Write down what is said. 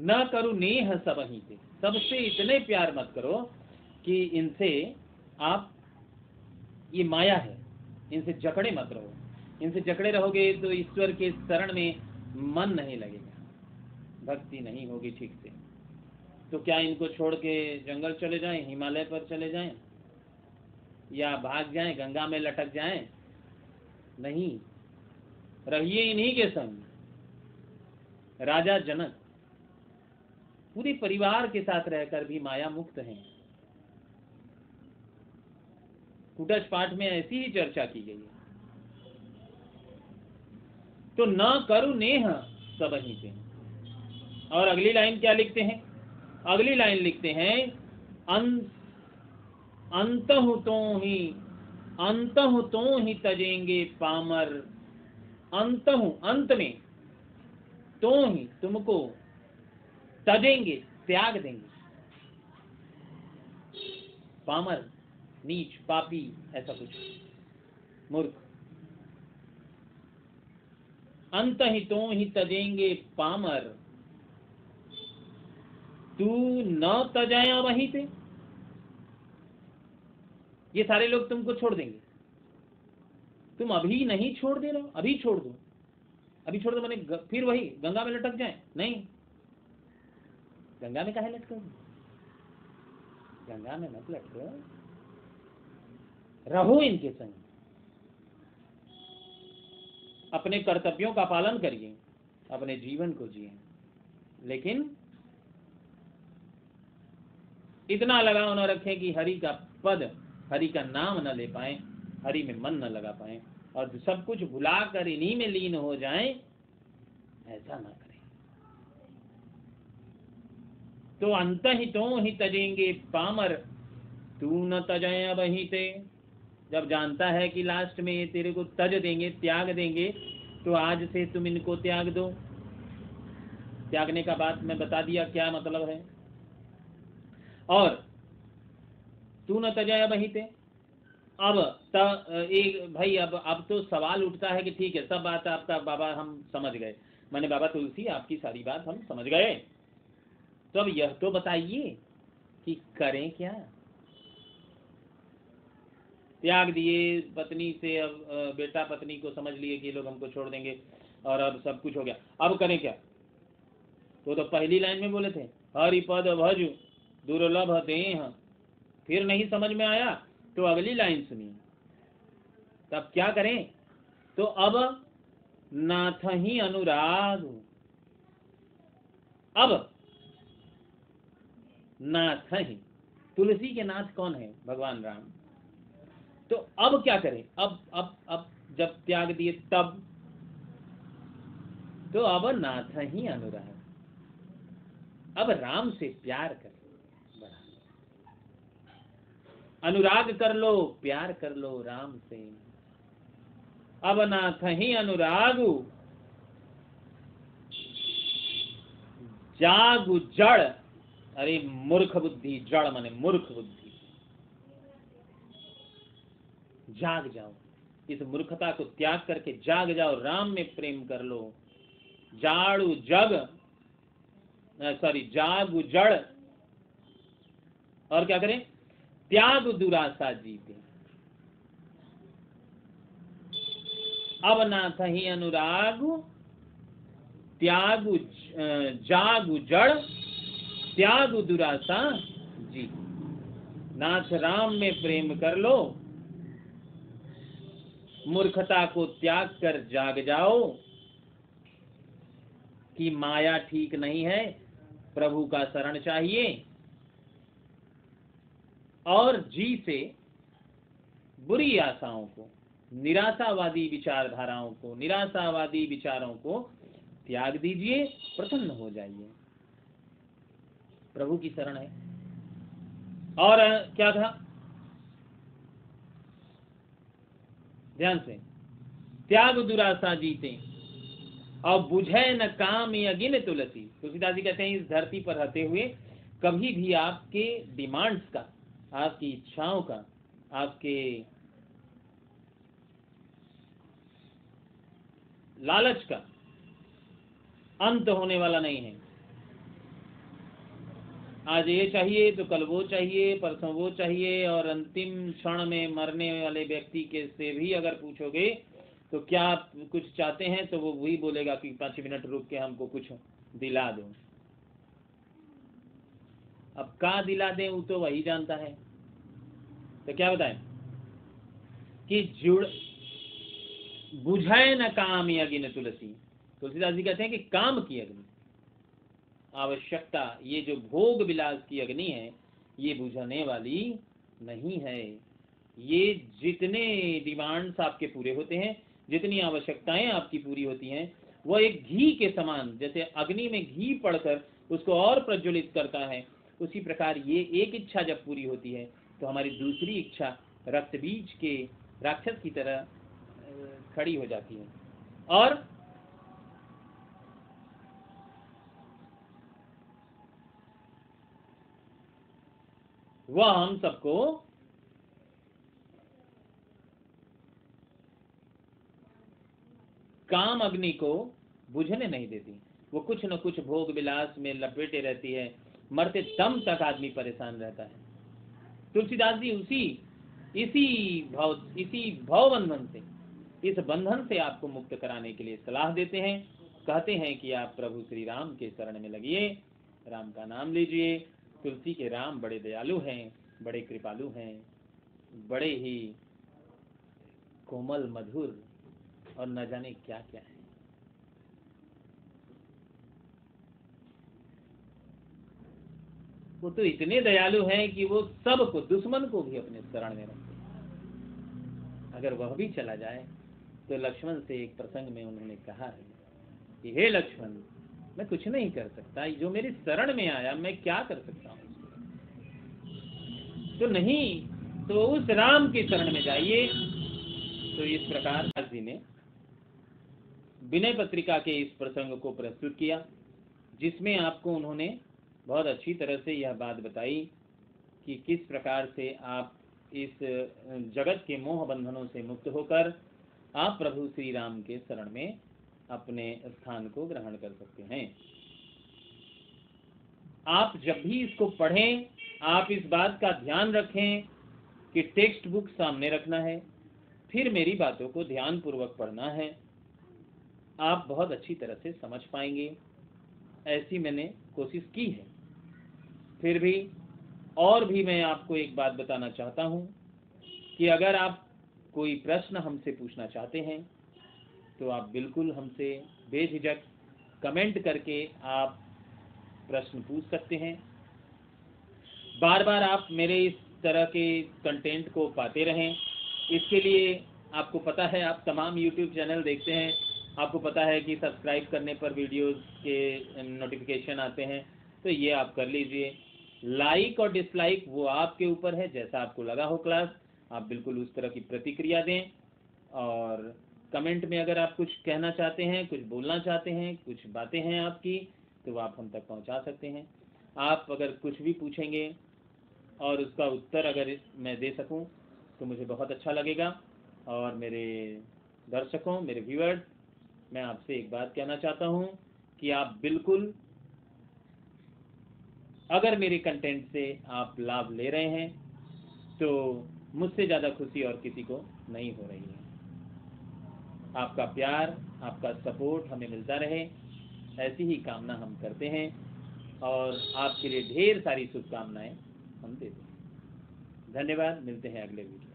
न करो नेह सब ही से सबसे इतने प्यार मत करो कि इनसे आप, ये माया है। इनसे जकड़े मत रहो। इनसे जकड़े रहोगे तो ईश्वर के शरण में मन नहीं लगेगा। भक्ति नहीं होगी ठीक से। तो क्या इनको छोड़ के जंगल चले जाएँ, हिमालय पर चले जाएँ? या भाग जाएँ, गंगा में लटक जाएँ? नहीं। रहिए इन्हीं के संग। राजा जनक पूरे परिवार के साथ रहकर भी माया मुक्त हैं। कुटच पाठ में ऐसी ही चर्चा की गई है। तो न करु नेह सब ही से। और अगली लाइन क्या लिखते हैं? अगली लाइन लिखते हैं अंत तो ही अंत तो ही तजेंगे पामर। अंत अंत में तो ही तुमको तजेंगे त्याग देंगे। पामर, नीच, पापी, ऐसा कुछ। मूर्ख। अंत ही तो ही तजेंगे पामर। तू न तजाया वहीं से। ये सारे लोग तुमको छोड़ देंगे। तुम अभी नहीं छोड़ दे रहे अभी छोड़ दो। अभी छोड़ दो, मैंने फिर वही गंगा में लटक जाए। नहीं। गंगा में कहा लटको? गंगा में मत लटको। रहो इनके संग। अपने कर्तव्यों का पालन करिए, अपने जीवन को जिए। लेकिन इतना लगाव न रखें कि हरि का पद, हरि का नाम न ले पाए, हरि में मन न लगा पाए, और सब कुछ भुला कर इन्हीं में लीन हो जाए, ऐसा ना करें। तो अंत ही तो ही तजेंगे पामर। तू न तजय वही ते जब जानता है कि लास्ट में ये तेरे को तज देंगे, त्याग देंगे तो आज से तुम इनको त्याग दो। त्यागने का बात मैं बता दिया, क्या मतलब है? और तू न तजाया वही थे अब त एक भाई, अब अब तो सवाल उठता है कि ठीक है, सब बात आपका बाबा हम समझ गए। मैंने, बाबा तुलसी, आपकी सारी बात हम समझ गए। तो अब यह तो बताइए कि करें क्या? त्याग दिए पत्नी से अब बेटा पत्नी को समझ लिए कि लोग हमको छोड़ देंगे और अब सब कुछ हो गया। अब करें क्या? तो तो पहली लाइन में बोले थे, हरिपद भज, दुर्लभ देह। फिर नहीं समझ में आया तो अगली लाइन सुनिए। तब क्या करें? तो अब नाथ ही अनुराग। अब नाथ ही तुलसी के नाथ कौन है? भगवान राम। तो अब क्या करें? अब अब अब जब त्याग दिए तब। तो अब नाथ ही अनुराग। अब राम से प्यार कर अनुराग कर लो, प्यार कर लो राम से। अब नाथ ही अनुराग। जागु जड़। अरे मूर्ख बुद्धि, जड़ माने मूर्ख बुद्धि। जाग जाओ। इस मूर्खता को त्याग करके जाग जाओ, राम में प्रेम कर लो। जाड़ू जग सॉरी जाग जड़। और क्या करें? त्याग दुराशा जीते। अब नाथ ही अनुराग, त्याग जाग जड़। त्यागु दुराशा जी। नाथ राम में प्रेम कर लो। मूर्खता को त्याग कर जाग जाओ। कि माया ठीक नहीं है, प्रभु का शरण चाहिए। और जी से बुरी आशाओं को, निराशावादी विचारधाराओं को, निराशावादी विचारों को त्याग दीजिए, प्रसन्न हो जाइए। प्रभु की शरण है। और क्या था? ध्यान से। त्याग दुराशा जीते। और बुझे न काम अगिन तुलसी। तुलसीदास जी कहते हैं, इस धरती पर रहते हुए कभी भी आपके डिमांड्स का, आपकी इच्छाओं का, आपके लालच का अंत होने वाला नहीं है। आज ये चाहिए तो कल वो चाहिए, परसों वो चाहिए और अंतिम क्षण में मरने वाले व्यक्ति के से भी अगर पूछोगे तो क्या आप कुछ चाहते हैं? तो वो वही बोलेगा कि पाँच मिनट रुक के हमको कुछ दिला दो। अब का दिला दें वो तो वही जानता है। तो क्या बताएँ? कि जुड़, बुझाए न काम अग्नि तुलसी। तुलसीदास जी कहते हैं कि काम की अग्नि आवश्यकता, ये जो भोग विलास की अग्नि है, ये बुझाने वाली नहीं है। ये जितने डिमांड्स आपके पूरे होते हैं, जितनी आवश्यकताएँ आपकी पूरी होती हैं, वह एक घी के समान, जैसे अग्नि में घी पड़कर उसको और प्रज्वलित करता है, उसी प्रकार ये एक इच्छा जब पूरी होती है तो हमारी दूसरी इच्छा रक्त बीज के राक्षस की तरह खड़ी हो जाती है। और वह हम सबको काम अग्नि को बुझने नहीं देती। वो कुछ न कुछ भोग विलास में लपेटे रहती है। मरते दम तक आदमी परेशान रहता है। तुलसीदास जी उसी, इसी भाव इसी भाव बंधन से, इस बंधन से आपको मुक्त कराने के लिए सलाह देते हैं। कहते हैं कि आप प्रभु श्री राम के शरण में लगिए। राम का नाम लीजिए। तुलसी के राम बड़े दयालु हैं, बड़े कृपालु हैं, बड़े ही कोमल, मधुर और न जाने क्या क्या है। वो तो इतने दयालु हैं कि वो सबको, दुश्मन को भी अपने शरण में रखते अगर वह भी चला जाए तो लक्ष्मण से एक प्रसंग में उन्होंने कहा है कि, हे लक्ष्मण, मैं कुछ नहीं कर सकता। जो मेरी शरण में आया, मैं क्या कर सकता तो नहीं तो उस राम के शरण में जाइए। तो इस प्रकार जी ने विनय पत्रिका के इस प्रसंग को प्रस्तुत किया, जिसमें आपको उन्होंने बहुत अच्छी तरह से यह बात बताई कि किस प्रकार से आप इस जगत के मोह बंधनों से मुक्त होकर आप प्रभु श्री राम के शरण में अपने स्थान को ग्रहण कर सकते हैं। आप जब भी इसको पढ़ें आप इस बात का ध्यान रखें कि टेक्स्ट बुक सामने रखना है, फिर मेरी बातों को ध्यान पूर्वक पढ़ना है। आप बहुत अच्छी तरह से समझ पाएँगे। ऐसी मैंने कोशिश की है। फिर भी, और भी मैं आपको एक बात बताना चाहता हूँ कि अगर आप कोई प्रश्न हमसे पूछना चाहते हैं तो आप बिल्कुल हमसे बेझिझक कमेंट करके आप प्रश्न पूछ सकते हैं। बार बार आप मेरे इस तरह के कंटेंट को पाते रहें। इसके लिए आपको पता है, आप तमाम यूट्यूब चैनल देखते हैं। आपको पता है कि सब्सक्राइब करने पर वीडियोस के नोटिफिकेशन आते हैं। तो ये आप कर लीजिए। लाइक और डिसलाइक वो आपके ऊपर है, जैसा आपको लगा हो क्लास आप बिल्कुल उस तरह की प्रतिक्रिया दें। और कमेंट में अगर आप कुछ कहना चाहते हैं, कुछ बोलना चाहते हैं, कुछ बातें हैं आपकी तो आप हम तक पहुँचा सकते हैं। आप अगर कुछ भी पूछेंगे और उसका उत्तर अगर मैं दे सकूँ तो मुझे बहुत अच्छा लगेगा। और मेरे दर्शकों, मेरे व्यूअर्स मैं आपसे एक बात कहना चाहता हूँ कि आप बिल्कुल अगर मेरे कंटेंट से आप लाभ ले रहे हैं तो मुझसे ज़्यादा खुशी और किसी को नहीं हो रही है। आपका प्यार, आपका सपोर्ट हमें मिलता रहे। ऐसी ही कामना हम करते हैं। और आपके लिए ढेर सारी शुभकामनाएँ। हम दे देंगे। धन्यवाद मिलते हैं अगले वीडियो